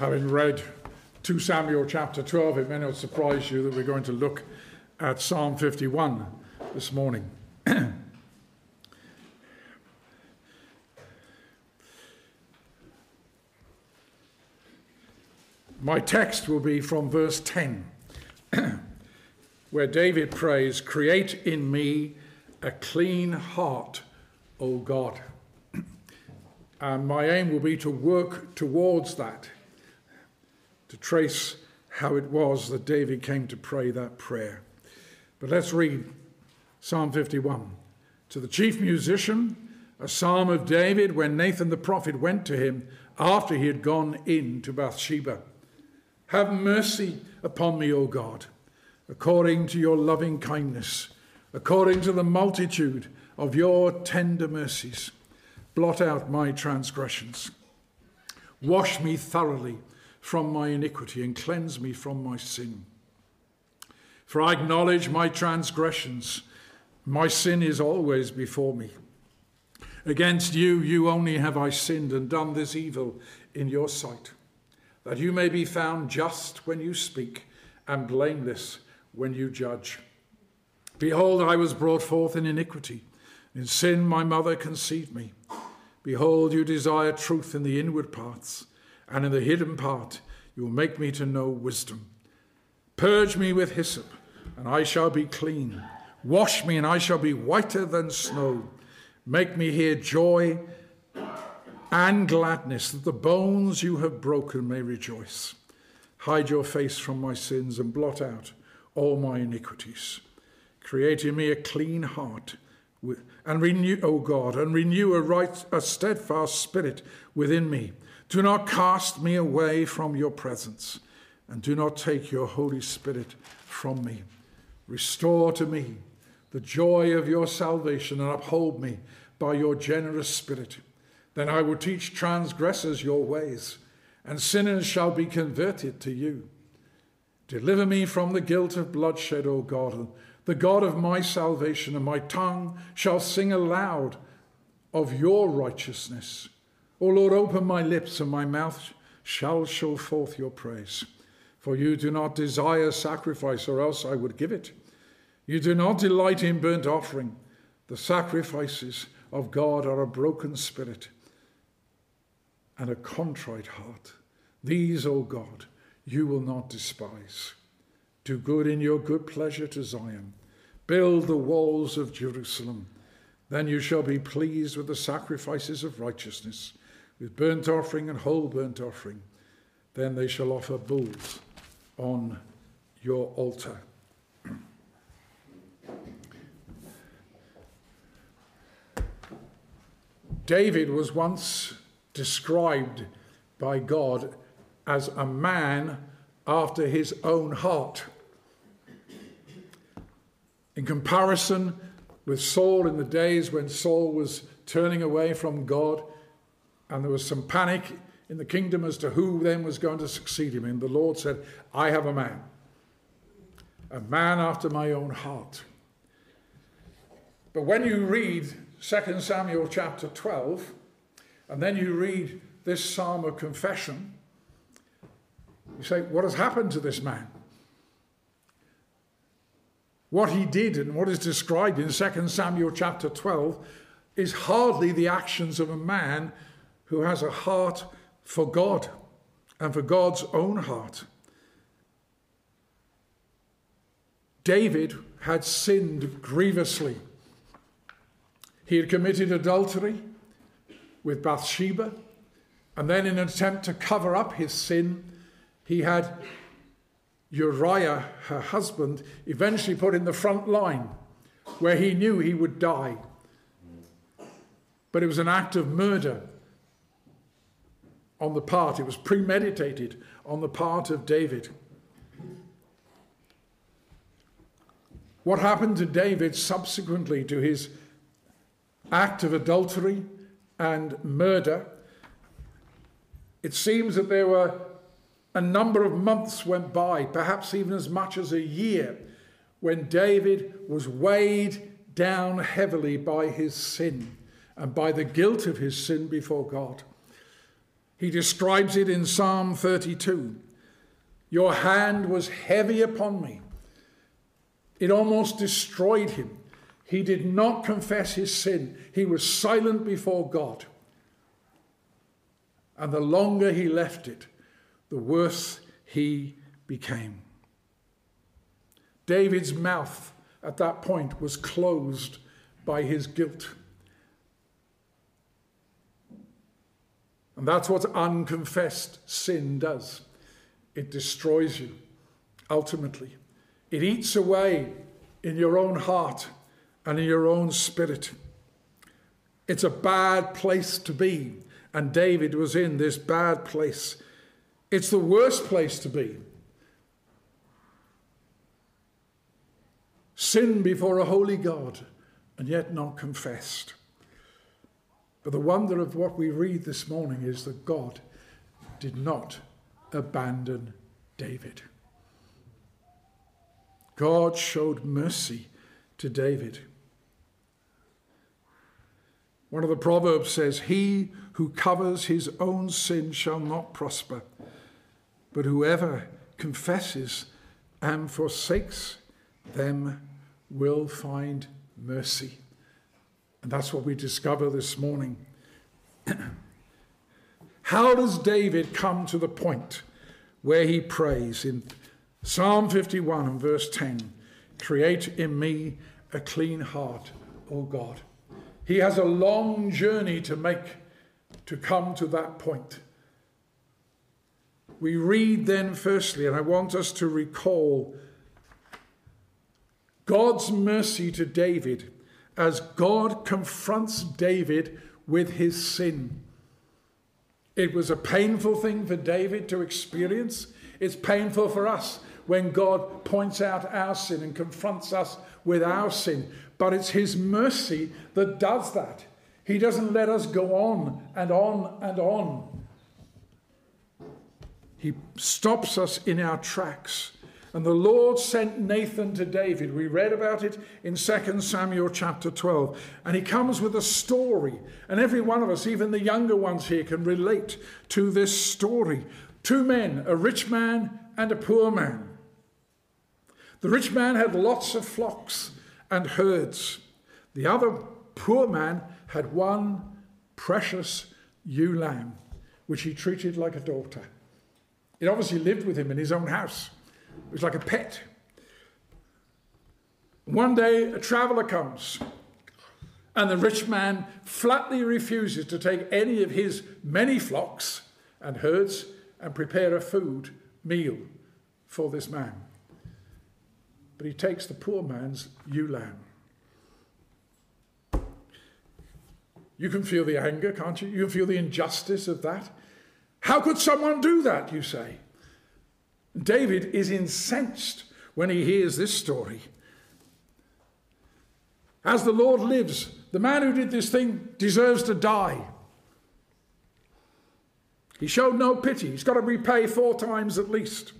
having read 2 Samuel chapter 12, it may not surprise you that we're going to look at Psalm 51 this morning. My text will be from verse 10, where David prays, Create in me a clean heart, O God. And my aim will be to work towards that to trace how it was that David came to pray that prayer. But let's read Psalm 51. To the chief musician, a psalm of David when Nathan the prophet went to him after he had gone in to Bathsheba. Have mercy upon me, O God, according to your loving kindness, according to the multitude of your tender mercies. Blot out my transgressions. Wash me thoroughly from my iniquity and cleanse me from my sin. For I acknowledge my transgressions. My sin is always before me. Against you, you only have I sinned and done this evil in your sight, that you may be found just when you speak and blameless when you judge. Behold, I was brought forth in iniquity. In sin, my mother conceived me. Behold, you desire truth in the inward parts and in the hidden part you will make me to know wisdom. Purge me with hyssop, and I shall be clean. Wash me, and I shall be whiter than snow. Make me hear joy and gladness, that the bones you have broken may rejoice. Hide your face from my sins and blot out all my iniquities. Create in me a clean heart, and renew, O God, and renew a right, a steadfast spirit within me. Do not cast me away from your presence, and do not take your Holy Spirit from me. Restore to me the joy of your salvation, and uphold me by your generous spirit. Then I will teach transgressors your ways, and sinners shall be converted to you. Deliver me from the guilt of bloodshed, O God, the God of my salvation, and my tongue shall sing aloud of your righteousness. O Lord, open my lips, and my mouth shall show forth your praise. For you do not desire sacrifice, or else I would give it. You do not delight in burnt offering. The sacrifices of God are a broken spirit and a contrite heart. These, O God, you will not despise. Do good in your good pleasure to Zion. Build the walls of Jerusalem. Then you shall be pleased with the sacrifices of righteousness with burnt offering and whole burnt offering. Then they shall offer bulls on your altar. David was once described by God as a man after his own heart. In comparison with Saul in the days when Saul was turning away from God, and there was some panic in the kingdom as to who then was going to succeed him. And the Lord said, I have a man, a man after my own heart. But when you read 2 Samuel chapter 12, and then you read this psalm of confession, you say, What has happened to this man? What he did and what is described in 2 Samuel chapter 12 is hardly the actions of a man who has a heart for God and for God's own heart. David had sinned grievously. He had committed adultery with Bathsheba, and then, in an attempt to cover up his sin, he had Uriah, her husband, eventually put in the front line where he knew he would die. But it was an act of murder on the part, it was premeditated on the part of David. What happened to David subsequently to his act of adultery and murder? It seems that there were a number of months went by, perhaps even as much as a year, when David was weighed down heavily by his sin and by the guilt of his sin before God. He describes it in Psalm 32. Your hand was heavy upon me. It almost destroyed him. He did not confess his sin. He was silent before God. And the longer he left it, the worse he became. David's mouth at that point was closed by his guilt. And that's what unconfessed sin does it destroys you ultimately. It eats away in your own heart and in your own spirit. It's a bad place to be, and David was in this bad place. It's the worst place to be. Sin before a holy God and yet not confessed. But the wonder of what we read this morning is that God did not abandon David. God showed mercy to David. One of the Proverbs says, He who covers his own sin shall not prosper, but whoever confesses and forsakes them will find mercy. And that's what we discover this morning. How does David come to the point where he prays in Psalm 51 and verse 10 Create in me a clean heart, O God. He has a long journey to make to come to that point. We read then, firstly, and I want us to recall God's mercy to David as God confronts David with his sin. It was a painful thing for David to experience. It's painful for us when God points out our sin and confronts us with our sin. But it's His mercy that does that. He doesn't let us go on and on and on. He stops us in our tracks. And the Lord sent Nathan to David. We read about it in 2 Samuel chapter 12. And he comes with a story. And every one of us, even the younger ones here, can relate to this story. Two men, a rich man and a poor man. The rich man had lots of flocks and herds. The other poor man had one precious ewe lamb, which he treated like a daughter. It obviously lived with him in his own house. It was like a pet. One day, a traveler comes, and the rich man flatly refuses to take any of his many flocks and herds and prepare a food meal for this man but he takes the poor man's ewe lamb. You can feel the anger, can't you? You can feel the injustice of that. How could someone do that, you say? David is incensed when he hears this story. As the Lord lives, the man who did this thing deserves to die. He showed no pity. He's got to repay four times at least.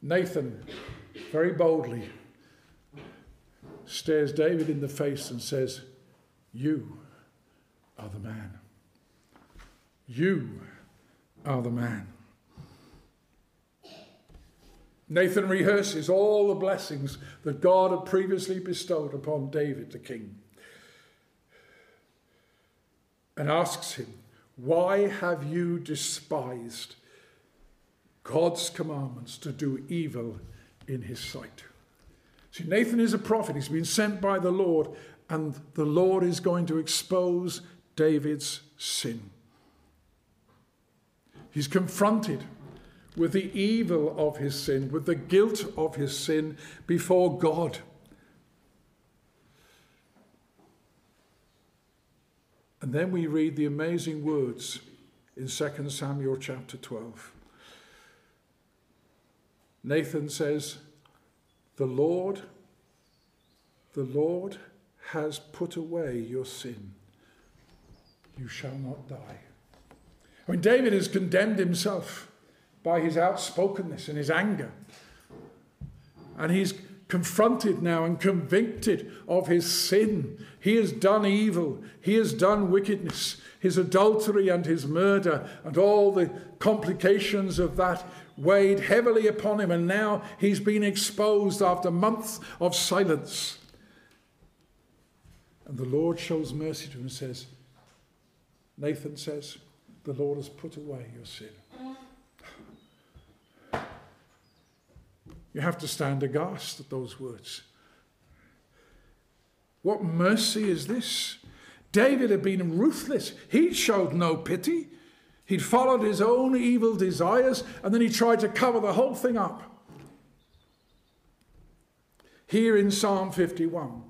Nathan, very boldly, stares David in the face and says, You are the man. You are the man. Nathan rehearses all the blessings that God had previously bestowed upon David the king and asks him, Why have you despised God's commandments to do evil in his sight. See, Nathan is a prophet. He's been sent by the Lord, and the Lord is going to expose David's sin. He's confronted with the evil of his sin, with the guilt of his sin before God. And then we read the amazing words in 2 Samuel chapter 12. Nathan says, The Lord, the Lord has put away your sin. You shall not die. Mean, David has condemned himself by his outspokenness and his anger. And he's confronted now and convicted of his sin. He has done evil, he has done wickedness, his adultery and his murder, and all the complications of that weighed heavily upon him. And now he's been exposed after months of silence. And the Lord shows mercy to him and says, Nathan says, The Lord has put away your sin. You have to stand aghast at those words. What mercy is this? David had been ruthless. He showed no pity. He'd followed his own evil desires and then he tried to cover the whole thing up. Here in Psalm 51,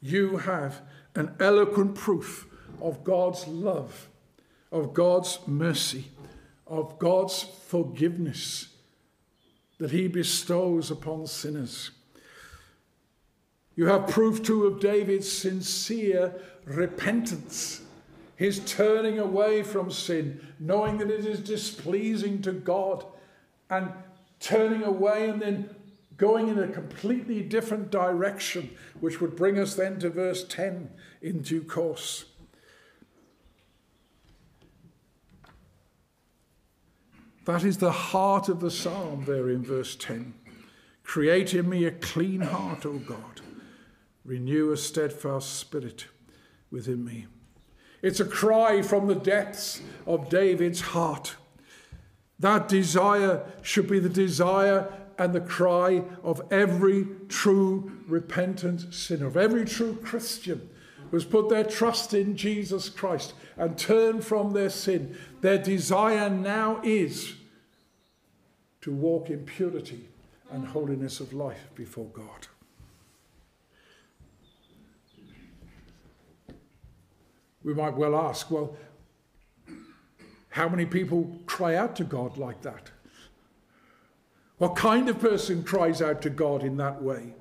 you have an eloquent proof of God's love, of God's mercy, of God's forgiveness that he bestows upon sinners. You have proof too of David's sincere repentance, his turning away from sin, knowing that it is displeasing to God, and turning away and then going in a completely different direction, which would bring us then to verse 10 in due course. That is the heart of the psalm there in verse 10. Create in me a clean heart, O God. Renew a steadfast spirit within me. It's a cry from the depths of David's heart. That desire should be the desire and the cry of every true repentant sinner, of every true Christian who has put their trust in Jesus Christ and turned from their sin. Their desire now is to walk in purity and holiness of life before God. We might well ask, well, how many people cry out to God like that? What kind of person cries out to God in that way?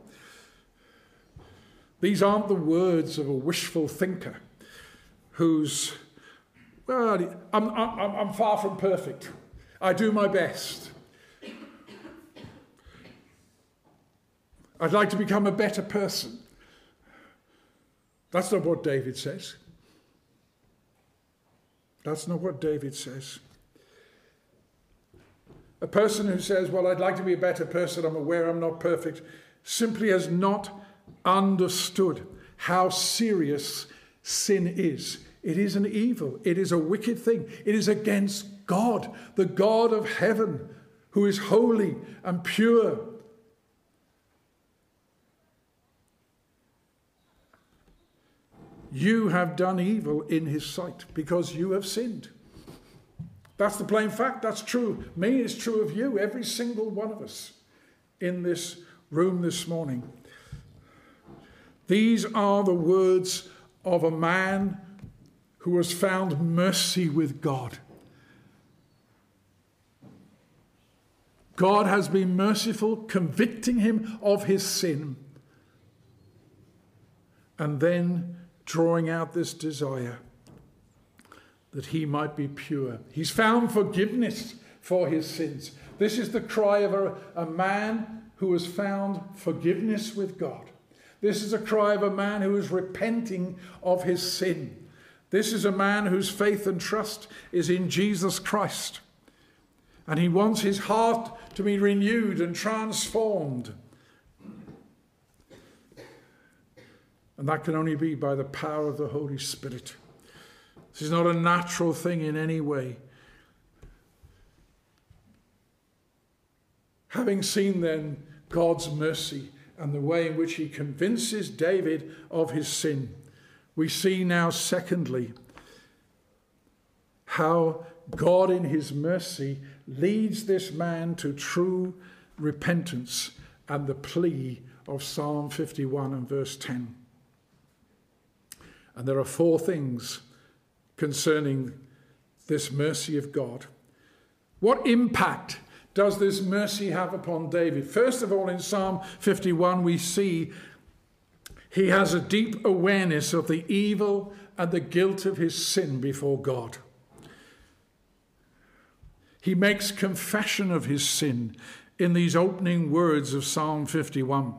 These aren't the words of a wishful thinker who's, well, I'm, I'm, I'm far from perfect. I do my best. I'd like to become a better person. That's not what David says. That's not what David says. A person who says, Well, I'd like to be a better person, I'm aware I'm not perfect, simply has not understood how serious sin is. It is an evil, it is a wicked thing, it is against God, the God of heaven, who is holy and pure. You have done evil in his sight because you have sinned. That's the plain fact. That's true. Me is true of you, every single one of us in this room this morning. These are the words of a man who has found mercy with God. God has been merciful, convicting him of his sin, and then drawing out this desire that he might be pure. He's found forgiveness for his sins. This is the cry of a, a man who has found forgiveness with God. This is a cry of a man who is repenting of his sin. This is a man whose faith and trust is in Jesus Christ. And he wants his heart to be renewed and transformed. And that can only be by the power of the Holy Spirit. This is not a natural thing in any way. Having seen then God's mercy and the way in which he convinces David of his sin, we see now, secondly, how God in his mercy leads this man to true repentance and the plea of Psalm 51 and verse 10. And there are four things concerning this mercy of God. What impact does this mercy have upon David? First of all, in Psalm 51, we see he has a deep awareness of the evil and the guilt of his sin before God. He makes confession of his sin in these opening words of Psalm 51.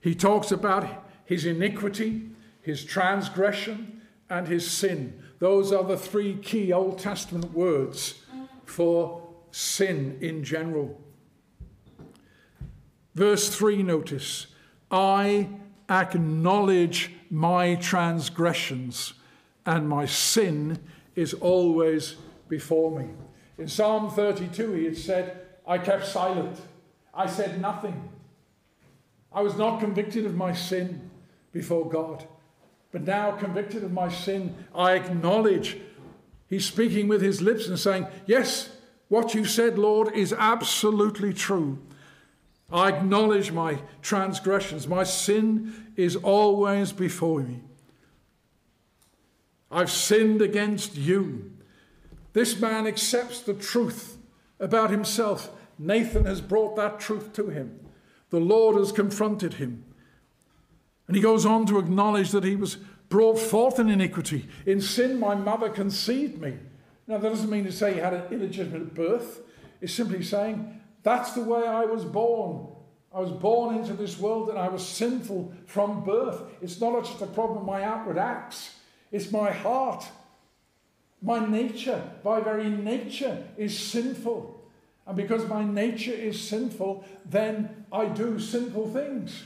He talks about his iniquity, his transgression, and his sin. Those are the three key Old Testament words for sin in general. Verse 3, notice I acknowledge my transgressions, and my sin is always before me. In Psalm 32, he had said, I kept silent. I said nothing. I was not convicted of my sin before God. But now, convicted of my sin, I acknowledge. He's speaking with his lips and saying, Yes, what you said, Lord, is absolutely true. I acknowledge my transgressions. My sin is always before me. I've sinned against you. This man accepts the truth about himself. Nathan has brought that truth to him. The Lord has confronted him. And he goes on to acknowledge that he was brought forth in iniquity. In sin, my mother conceived me. Now, that doesn't mean to say he had an illegitimate birth. It's simply saying, that's the way I was born. I was born into this world and I was sinful from birth. It's not just a problem of my outward acts, it's my heart. My nature, by very nature, is sinful. And because my nature is sinful, then I do sinful things.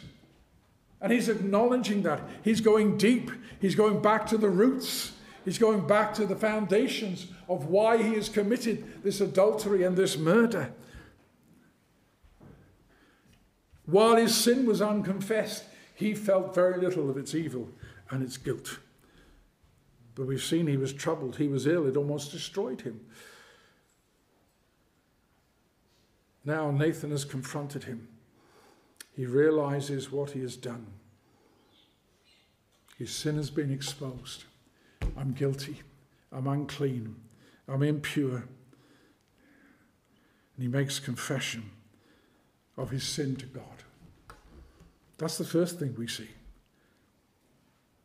And he's acknowledging that. He's going deep. He's going back to the roots. He's going back to the foundations of why he has committed this adultery and this murder. While his sin was unconfessed, he felt very little of its evil and its guilt. But we've seen he was troubled, he was ill, it almost destroyed him. Now Nathan has confronted him. He realizes what he has done. His sin has been exposed. I'm guilty. I'm unclean. I'm impure. And he makes confession of his sin to God. That's the first thing we see.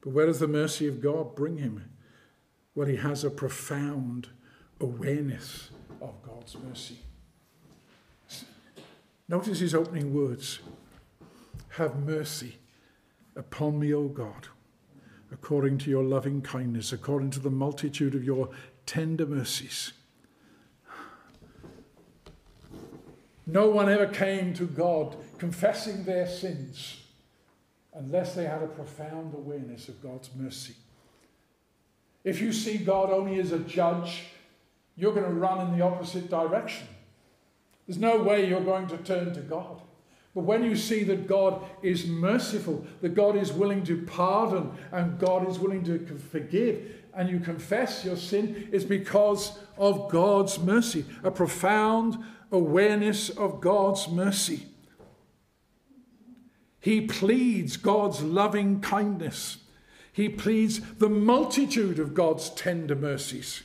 But where does the mercy of God bring him? Well, he has a profound awareness of God's mercy. Notice his opening words Have mercy upon me, O God, according to your loving kindness, according to the multitude of your tender mercies. No one ever came to God confessing their sins unless they had a profound awareness of God's mercy. If you see God only as a judge, you're going to run in the opposite direction. There's no way you're going to turn to God. But when you see that God is merciful, that God is willing to pardon, and God is willing to forgive, and you confess your sin, it's because of God's mercy, a profound awareness of God's mercy. He pleads God's loving kindness. He pleads the multitude of God's tender mercies.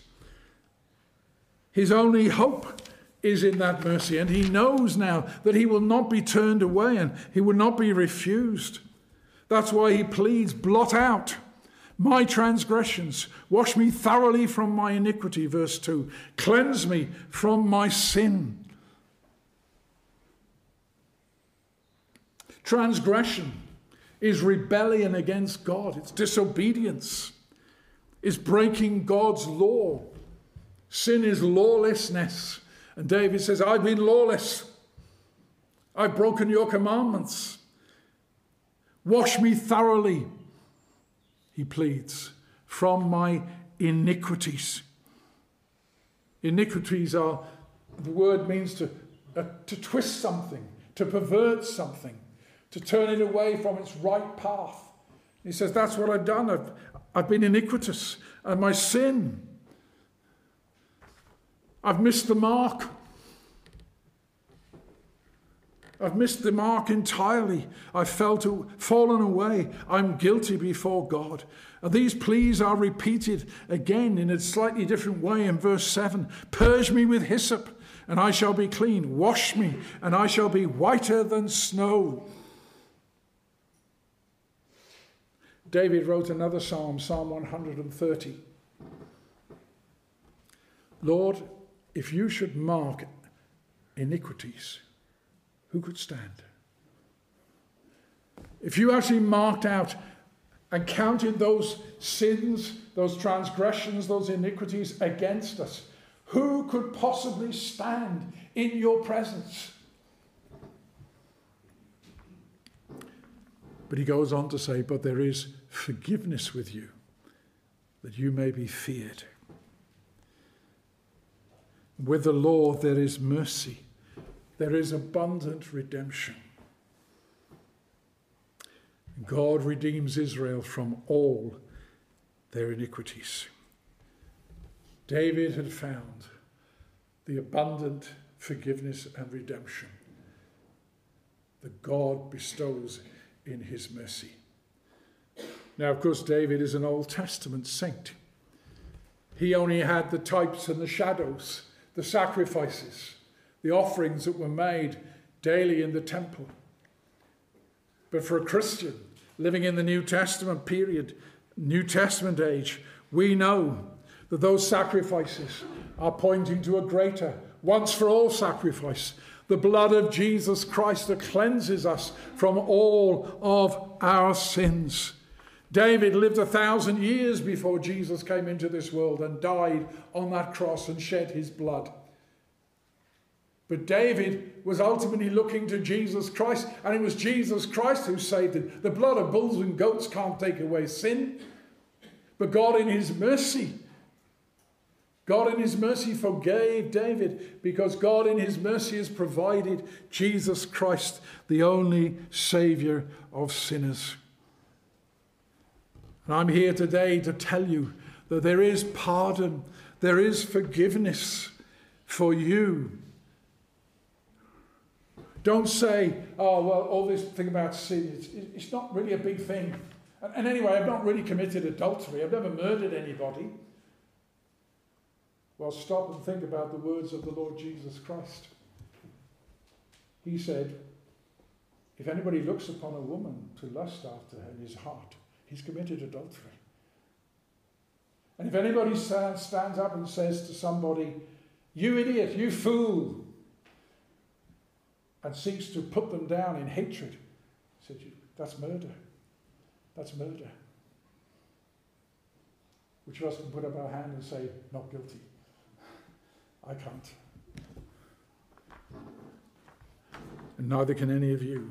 His only hope is in that mercy, and he knows now that he will not be turned away and he will not be refused. That's why he pleads, blot out my transgressions, wash me thoroughly from my iniquity, verse 2, cleanse me from my sin. Transgression is rebellion against God, it's disobedience, is breaking God's law. Sin is lawlessness. And David says, I've been lawless. I've broken your commandments. Wash me thoroughly, he pleads, from my iniquities. Iniquities are, the word means to, uh, to twist something, to pervert something to turn it away from its right path. He says, That's what I've done. I've, I've been iniquitous, and my sin. I've missed the mark. I've missed the mark entirely. I've fell to, fallen away. I'm guilty before God. And these pleas are repeated again in a slightly different way in verse 7 Purge me with hyssop, and I shall be clean. Wash me, and I shall be whiter than snow. David wrote another psalm, Psalm 130. Lord, if you should mark iniquities, who could stand? If you actually marked out and counted those sins, those transgressions, those iniquities against us, who could possibly stand in your presence? But he goes on to say, But there is forgiveness with you, that you may be feared. With the law, there is mercy, there is abundant redemption. God redeems Israel from all their iniquities. David had found the abundant forgiveness and redemption that God bestows in his mercy. Now, of course, David is an Old Testament saint. He only had the types and the shadows, the sacrifices, the offerings that were made daily in the temple. But for a Christian living in the New Testament period, New Testament age, we know that those sacrifices are pointing to a greater, once for all sacrifice the blood of Jesus Christ that cleanses us from all of our sins. David lived a thousand years before Jesus came into this world and died on that cross and shed his blood. But David was ultimately looking to Jesus Christ, and it was Jesus Christ who saved him. The blood of bulls and goats can't take away sin. But God, in his mercy, God, in His mercy, forgave David because God, in His mercy, has provided Jesus Christ, the only Savior of sinners. And I'm here today to tell you that there is pardon, there is forgiveness for you. Don't say, oh, well, all this thing about sin, it's, it's not really a big thing. And, and anyway, I've not really committed adultery, I've never murdered anybody. Well, stop and think about the words of the Lord Jesus Christ. He said, If anybody looks upon a woman to lust after her in his heart, he's committed adultery. And if anybody stands up and says to somebody, You idiot, you fool, and seeks to put them down in hatred, said, That's murder. That's murder. Which of us can put up our hand and say, Not guilty? I can't. And neither can any of you.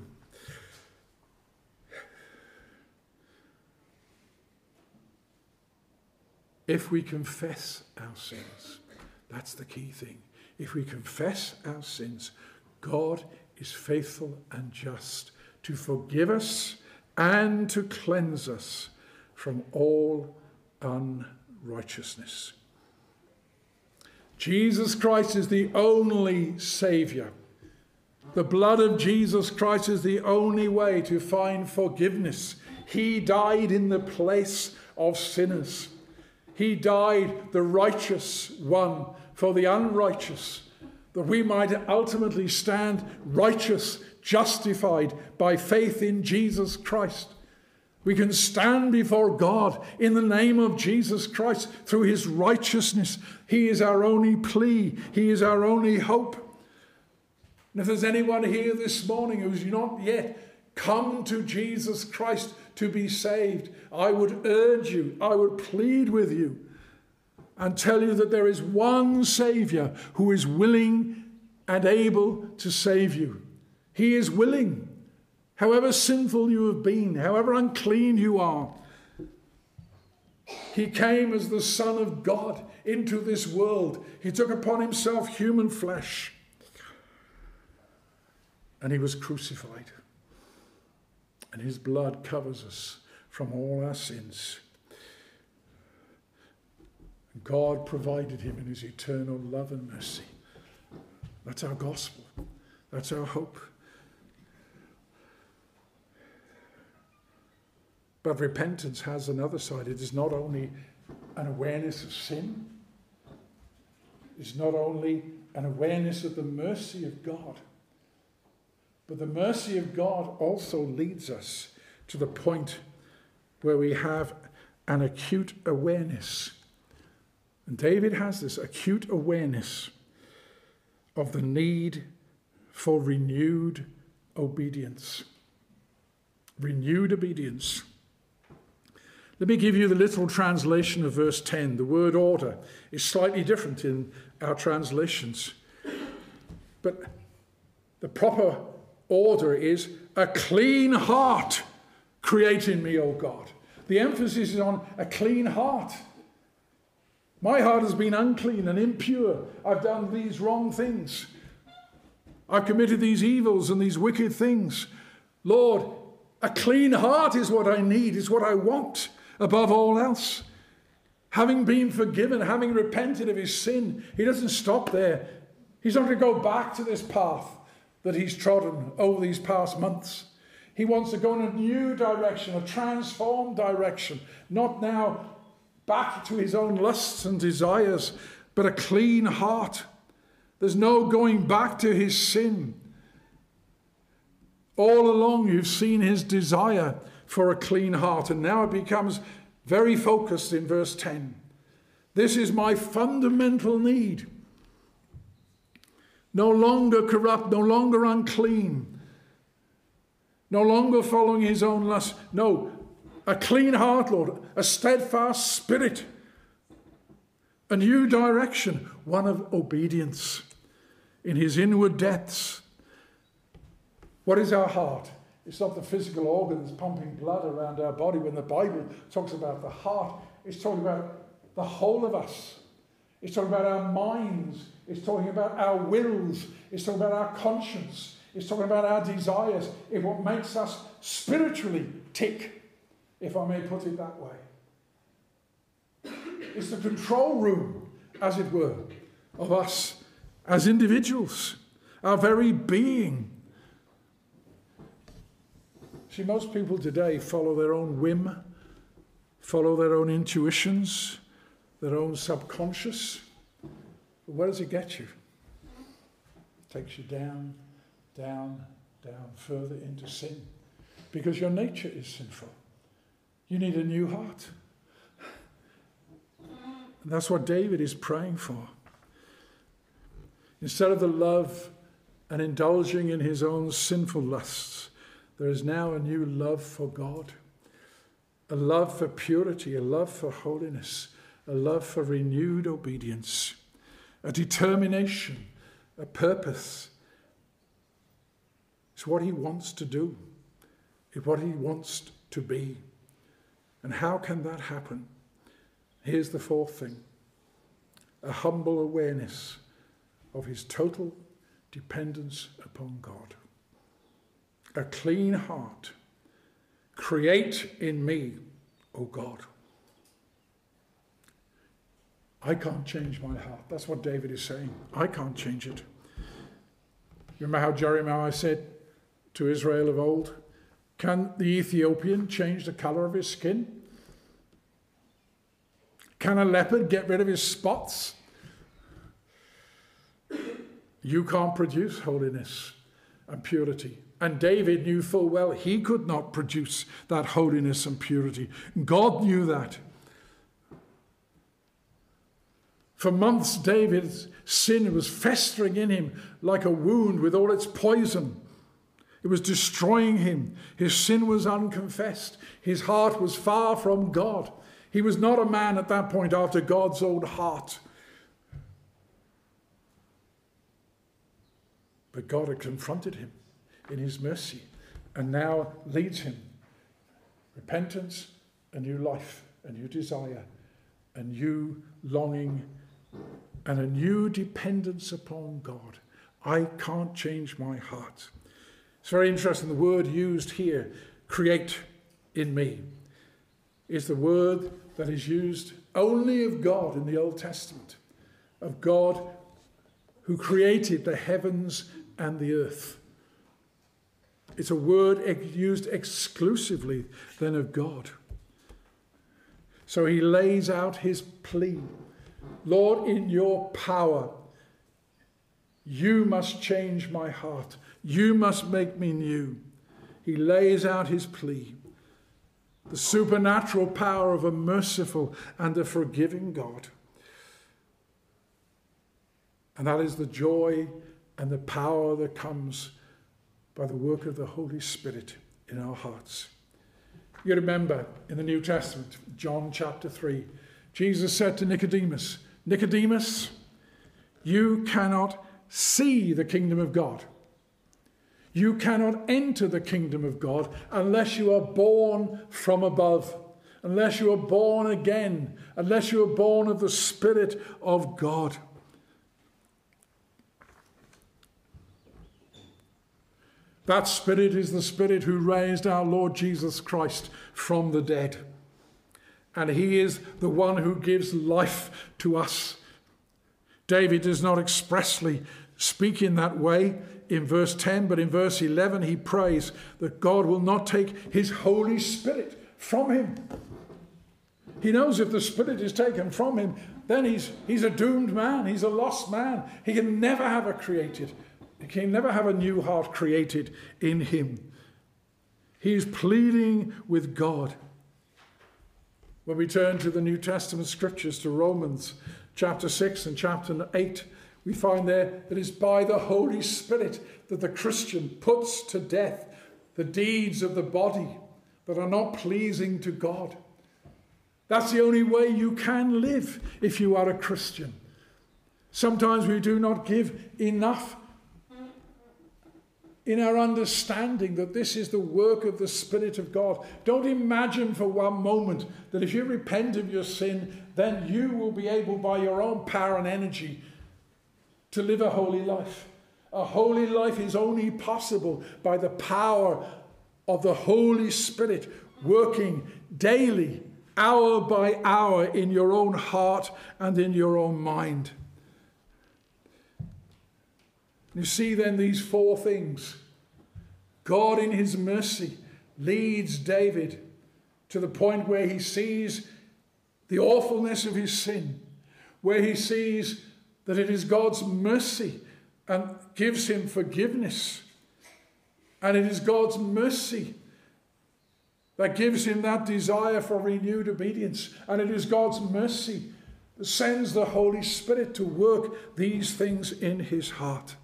If we confess our sins, that's the key thing. If we confess our sins, God is faithful and just to forgive us and to cleanse us from all unrighteousness. Jesus Christ is the only Savior. The blood of Jesus Christ is the only way to find forgiveness. He died in the place of sinners. He died, the righteous one, for the unrighteous, that we might ultimately stand righteous, justified by faith in Jesus Christ. We can stand before God in the name of Jesus Christ through his righteousness. He is our only plea, he is our only hope. And if there's anyone here this morning who's not yet come to Jesus Christ to be saved, I would urge you, I would plead with you and tell you that there is one Savior who is willing and able to save you. He is willing however sinful you have been, however unclean you are. He came as the Son of God into this world. He took upon himself human flesh. And he was crucified. And his blood covers us from all our sins. God provided him in his eternal love and mercy. That's our gospel. That's our hope. But repentance has another side. It is not only an awareness of sin, it's not only an awareness of the mercy of God, but the mercy of God also leads us to the point where we have an acute awareness. And David has this acute awareness of the need for renewed obedience. Renewed obedience. Let me give you the literal translation of verse 10. The word order is slightly different in our translations. But the proper order is a clean heart create in me, O God. The emphasis is on a clean heart. My heart has been unclean and impure. I've done these wrong things. I've committed these evils and these wicked things. Lord, a clean heart is what I need, is what I want above all else. Having been forgiven, having repented of his sin, he doesn't stop there. He's not going to go back to this path that he's trodden over these past months. He wants to go in a new direction, a transformed direction, not now back to his own lusts and desires, but a clean heart. There's no going back to his sin. All along, you've seen his desire for a clean heart, and now it becomes very focused in verse 10. This is my fundamental need. No longer corrupt, no longer unclean, no longer following his own lust. No, a clean heart, Lord, a steadfast spirit, a new direction, one of obedience in his inward depths. What is our heart? It's not the physical organs pumping blood around our body. When the Bible talks about the heart, it's talking about the whole of us. It's talking about our minds. It's talking about our wills. It's talking about our conscience. It's talking about our desires. It's what makes us spiritually tick, if I may put it that way. It's the control room, as it were, of us as individuals, our very being. See, most people today follow their own whim, follow their own intuitions, their own subconscious. But where does it get you? It takes you down, down, down, further into sin. Because your nature is sinful. You need a new heart. And that's what David is praying for. Instead of the love and indulging in his own sinful lusts, there is now a new love for God, a love for purity, a love for holiness, a love for renewed obedience, a determination, a purpose. It's what he wants to do, it's what he wants to be. And how can that happen? Here's the fourth thing a humble awareness of his total dependence upon God a clean heart. Create in me, O God. I can't change my heart. That's what David is saying. I can't change it. You remember how Jeremiah said to Israel of old, Can the Ethiopian change the color of his skin? Can a leopard get rid of his spots? You can't produce holiness and purity. And David knew full well he could not produce that holiness and purity. God knew that. For months, David's sin was festering in him like a wound with all its poison. It was destroying him. His sin was unconfessed. His heart was far from God. He was not a man at that point after God's own heart. But God had confronted him in his mercy and now leads him. Repentance, a new life, a new desire, a new longing, and a new dependence upon God. I can't change my heart. It's very interesting. The word used here, create in me, is the word that is used only of God in the Old Testament, of God who created the heavens and the earth. It's a word used exclusively then of God. So he lays out his plea Lord, in your power, you must change my heart. You must make me new. He lays out his plea. The supernatural power of a merciful and a forgiving God. And that is the joy and the power that comes by the work of the Holy Spirit in our hearts. You remember in the New Testament, John chapter 3, Jesus said to Nicodemus, Nicodemus, you cannot see the kingdom of God. You cannot enter the kingdom of God unless you are born from above, unless you are born again, unless you are born of the Spirit of God. That Spirit is the Spirit who raised our Lord Jesus Christ from the dead. And He is the one who gives life to us. David does not expressly speak in that way in verse 10, but in verse 11, he prays that God will not take his Holy Spirit from him. He knows if the Spirit is taken from him, then he's, he's a doomed man. He's a lost man. He can never have a created, he can never have a new heart created in him. He's pleading with God. When we turn to the New Testament scriptures, to Romans chapter 6 and chapter 8, we find there that it's by the Holy Spirit that the Christian puts to death the deeds of the body that are not pleasing to God. That's the only way you can live if you are a Christian. Sometimes we do not give enough in our understanding that this is the work of the Spirit of God. Don't imagine for one moment that if you repent of your sin, then you will be able, by your own power and energy, to live a holy life. A holy life is only possible by the power of the Holy Spirit working daily, hour by hour, in your own heart and in your own mind. You see, then, these four things. God, in his mercy, leads David to the point where he sees the awfulness of his sin, where he sees that it is God's mercy and gives him forgiveness. And it is God's mercy that gives him that desire for renewed obedience. And it is God's mercy that sends the Holy Spirit to work these things in his heart.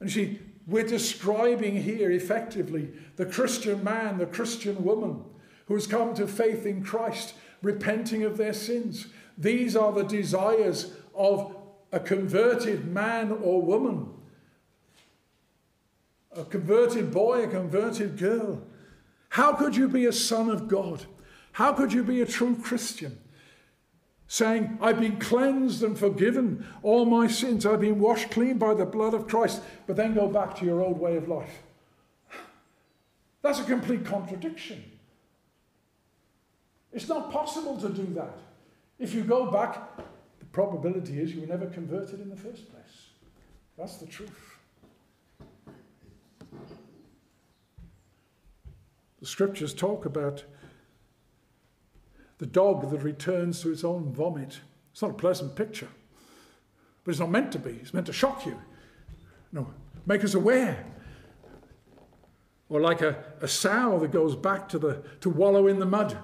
And see, we're describing here effectively the Christian man, the Christian woman who has come to faith in Christ, repenting of their sins. These are the desires of a converted man or woman, a converted boy, a converted girl. How could you be a son of God? How could you be a true Christian? Saying, I've been cleansed and forgiven all my sins, I've been washed clean by the blood of Christ, but then go back to your old way of life. That's a complete contradiction. It's not possible to do that. If you go back, the probability is you were never converted in the first place. That's the truth. The scriptures talk about the dog that returns to its own vomit. It's not a pleasant picture, but it's not meant to be. It's meant to shock you, no, make us aware. Or like a, a sow that goes back to, the, to wallow in the mud.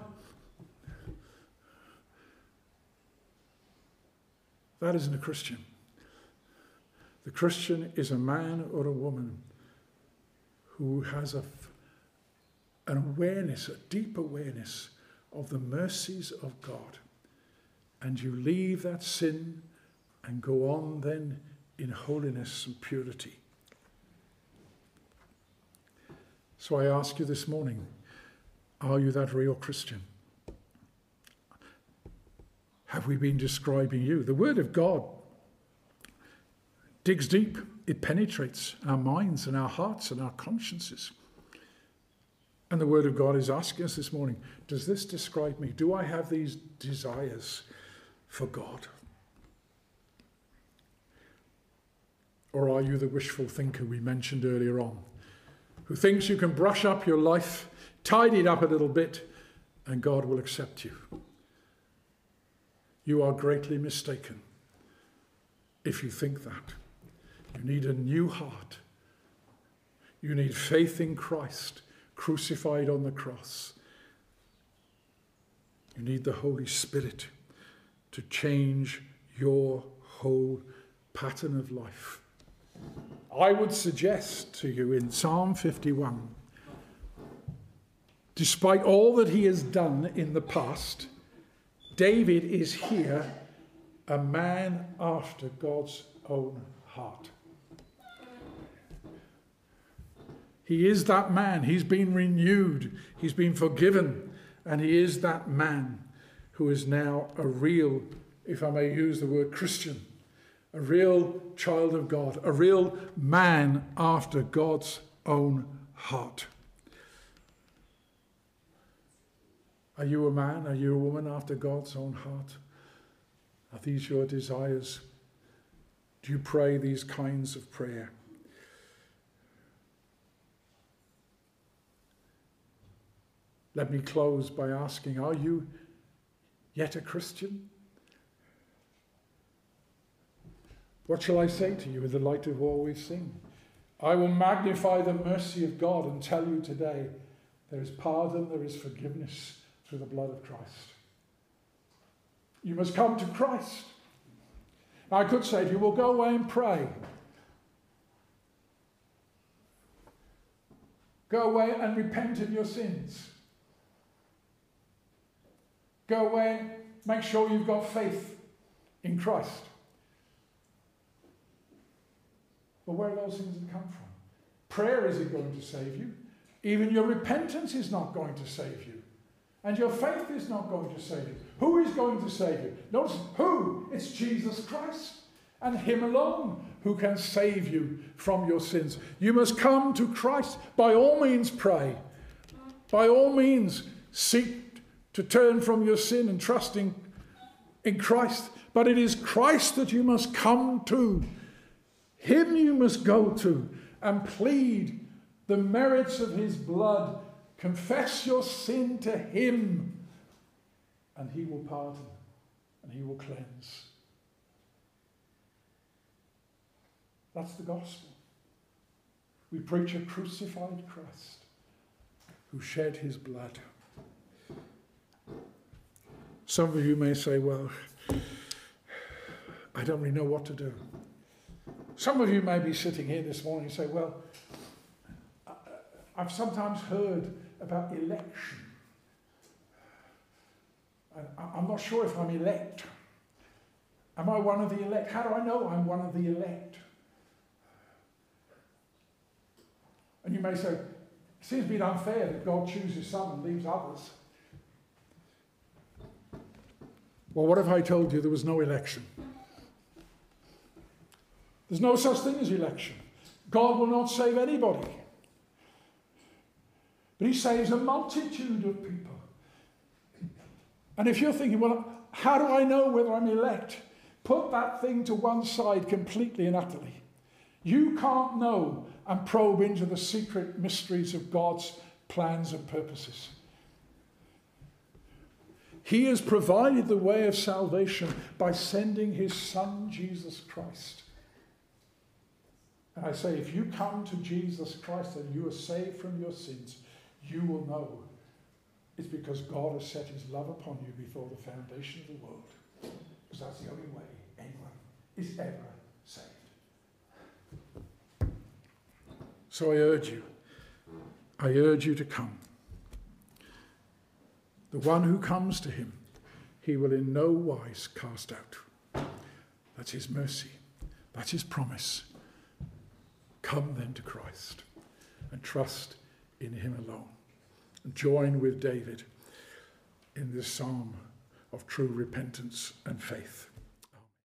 That isn't a Christian. The Christian is a man or a woman who has a, an awareness, a deep awareness of the mercies of God. And you leave that sin and go on then in holiness and purity. So I ask you this morning are you that real Christian? have we been describing you? The Word of God digs deep, it penetrates our minds and our hearts and our consciences. And the Word of God is asking us this morning Does this describe me? Do I have these desires for God? Or are you the wishful thinker we mentioned earlier on, who thinks you can brush up your life, tidy it up a little bit, and God will accept you? You are greatly mistaken if you think that. You need a new heart. You need faith in Christ crucified on the cross. You need the Holy Spirit to change your whole pattern of life. I would suggest to you in Psalm 51, despite all that he has done in the past, David is here a man after God's own heart. He is that man. He's been renewed, he's been forgiven, and he is that man who is now a real, if I may use the word Christian, a real child of God, a real man after God's own heart. Are you a man? Are you a woman after God's own heart? Are these your desires? Do you pray these kinds of prayer? Let me close by asking Are you yet a Christian? What shall I say to you in the light of all we've seen? I will magnify the mercy of God and tell you today there is pardon, there is forgiveness through the blood of Christ. You must come to Christ. Now, I could say to you, well, go away and pray. Go away and repent of your sins. Go away, make sure you've got faith in Christ. But where are those things that come from? Prayer isn't going to save you. Even your repentance is not going to save you. And your faith is not going to save you. Who is going to save you? Notice who? It's Jesus Christ and Him alone who can save you from your sins. You must come to Christ. By all means, pray. By all means, seek to turn from your sin and trusting in Christ. But it is Christ that you must come to. Him you must go to and plead the merits of his blood. Confess your sin to him, and he will pardon and he will cleanse. That's the gospel. We preach a crucified Christ who shed his blood. Some of you may say, Well, I don't really know what to do. Some of you may be sitting here this morning and say, Well, I've sometimes heard about election. I'm not sure if I'm elect. Am I one of the elect? How do I know I'm one of the elect? And you may say, it seems a bit unfair that God chooses some and leaves others. Well, what if I told you there was no election? There's no such thing as election. God will not save anybody. But he saves a multitude of people. And if you're thinking, well, how do I know whether I'm elect? Put that thing to one side completely and utterly. You can't know and probe into the secret mysteries of God's plans and purposes. He has provided the way of salvation by sending his Son, Jesus Christ. And I say, if you come to Jesus Christ and you are saved from your sins, you will know it's because God has set his love upon you before the foundation of the world. Because that's the only way anyone is ever saved. So I urge you, I urge you to come. The one who comes to him, he will in no wise cast out. That's his mercy. That's his promise. Come then to Christ and trust in him alone. And join with David in this psalm of true repentance and faith.